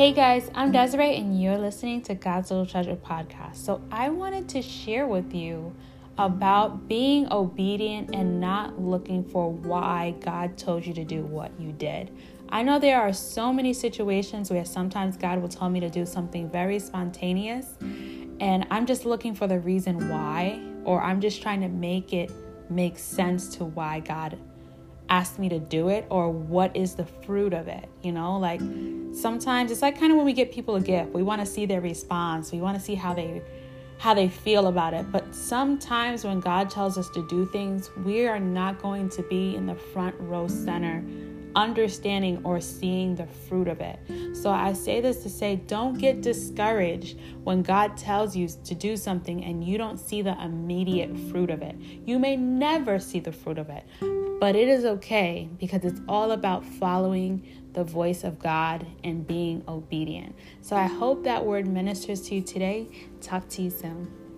Hey guys, I'm Desiree, and you're listening to God's Little Treasure podcast. So, I wanted to share with you about being obedient and not looking for why God told you to do what you did. I know there are so many situations where sometimes God will tell me to do something very spontaneous, and I'm just looking for the reason why, or I'm just trying to make it make sense to why God asked me to do it or what is the fruit of it you know like sometimes it's like kind of when we get people a gift we want to see their response we want to see how they how they feel about it but sometimes when god tells us to do things we are not going to be in the front row center understanding or seeing the fruit of it. So I say this to say don't get discouraged when God tells you to do something and you don't see the immediate fruit of it. You may never see the fruit of it, but it is okay because it's all about following the voice of God and being obedient. So I hope that word ministers to you today. Talk to you soon.